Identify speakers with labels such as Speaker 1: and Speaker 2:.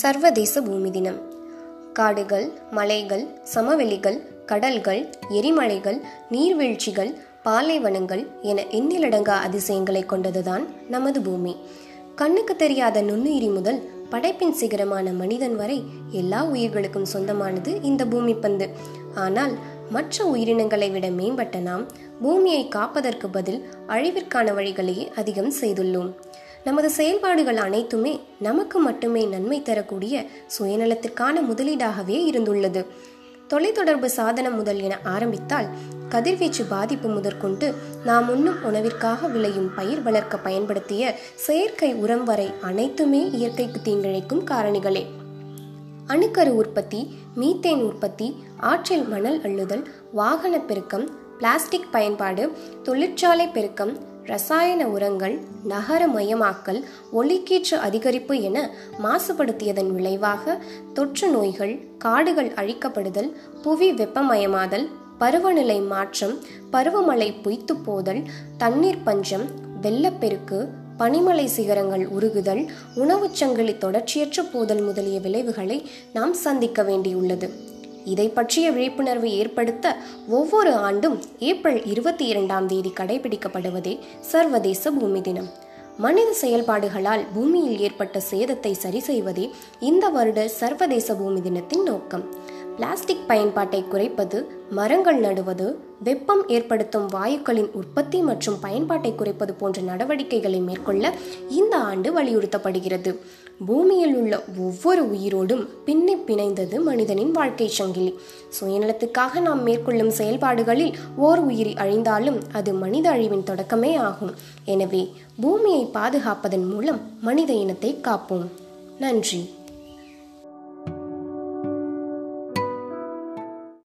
Speaker 1: சர்வதேச பூமி தினம். காடுகள் மலைகள் சமவெளிகள் கடல்கள் எரிமலைகள் நீர்வீழ்ச்சிகள் பாலைவனங்கள் என எண்ணிலடங்கா அதிசயங்களை கொண்டதுதான் நமது பூமி. கண்ணுக்கு தெரியாத நுண்ணுயிரி முதல் படைப்பின் சிகரமான மனிதன் வரை எல்லா உயிர்களுக்கும் சொந்தமானது இந்த பூமி பந்து. ஆனால் மற்ற உயிரினங்களை விட மேம்பட்ட நாம் பூமியை காப்பதற்கு பதில் அழிவிற்கான வழிகளையே அதிகம் செய்துள்ளோம். நமது செயல்பாடுகள் அனைத்துமே நமக்கு மட்டுமே நன்மை தரக்கூடிய சுயநலத்திற்கான முதலீடாகவே இருந்துள்ளது. தொலைத்தொடர்பு சாதனம் முதல் என ஆரம்பித்தால் கதிர்வீச்சு பாதிப்பு முதற்கொண்டு நாம் உண்ணும் உணவிற்காக விளையும் பயிர் வளர்க்க பயன்படுத்திய செயற்கை உரம் வரை அனைத்துமே இயற்கைக்கு தீங்கிழைக்கும் காரணிகளே. அணுக்கரு உற்பத்தி மீத்தேன் உற்பத்தி ஆற்றில் மணல் அள்ளுதல் வாகன பெருக்கம் பிளாஸ்டிக் பயன்பாடு தொழிற்சாலை பெருக்கம் ரசாயன உரங்கள் நகரமயமாக்கல் ஒலிக்கீற்று அதிகரிப்பு என மாசுபடுத்தியதன் விளைவாக தொற்று நோய்கள் காடுகள் அழிக்கப்படுதல் புவி வெப்பமயமாதல் பருவநிலை மாற்றம் பருவமழை பொய்த்து போதல் தண்ணீர் பஞ்சம் வெள்ளப்பெருக்கு பனிமலை சிகரங்கள் உருகுதல் உணவுச் சங்கிலி தொடர்ச்சியற்ற போதல் முதலிய விளைவுகளை நாம் சந்திக்க வேண்டியுள்ளது. இதை பற்றிய விழிப்புணர்வு ஏற்படுத்த ஒவ்வொரு ஆண்டும் ஏப்ரல் இருபத்தி இரண்டாம் தேதி கடைபிடிக்கப்படுவதே சர்வதேச பூமி தினம். மனித செயல்பாடுகளால் பூமியில் ஏற்பட்ட சேதத்தை சரி செய்வதே இந்த வருட சர்வதேச பூமி தினத்தின் நோக்கம். பிளாஸ்டிக் பயன்பாட்டை குறைப்பது மரங்கள் நடுவது வெப்பம் ஏற்படுத்தும் வாயுக்களின் உற்பத்தி மற்றும் பயன்பாட்டை குறைப்பது போன்ற நடவடிக்கைகளை மேற்கொள்ள இந்த ஆண்டு வலியுறுத்தப்படுகிறது. பூமியில் உள்ள ஒவ்வொரு உயிரோடும் பின்னி பிணைந்தது மனிதனின் வாழ்க்கை சங்கிலி. சுயநலத்துக்காக நாம் மேற்கொள்ளும் செயல்பாடுகளில் ஓர் உயிரி அழிந்தாலும் அது மனித அழிவின் தொடக்கமே ஆகும். எனவே பூமியை பாதுகாப்பதன் மூலம் மனித இனத்தை காப்போம். நன்றி.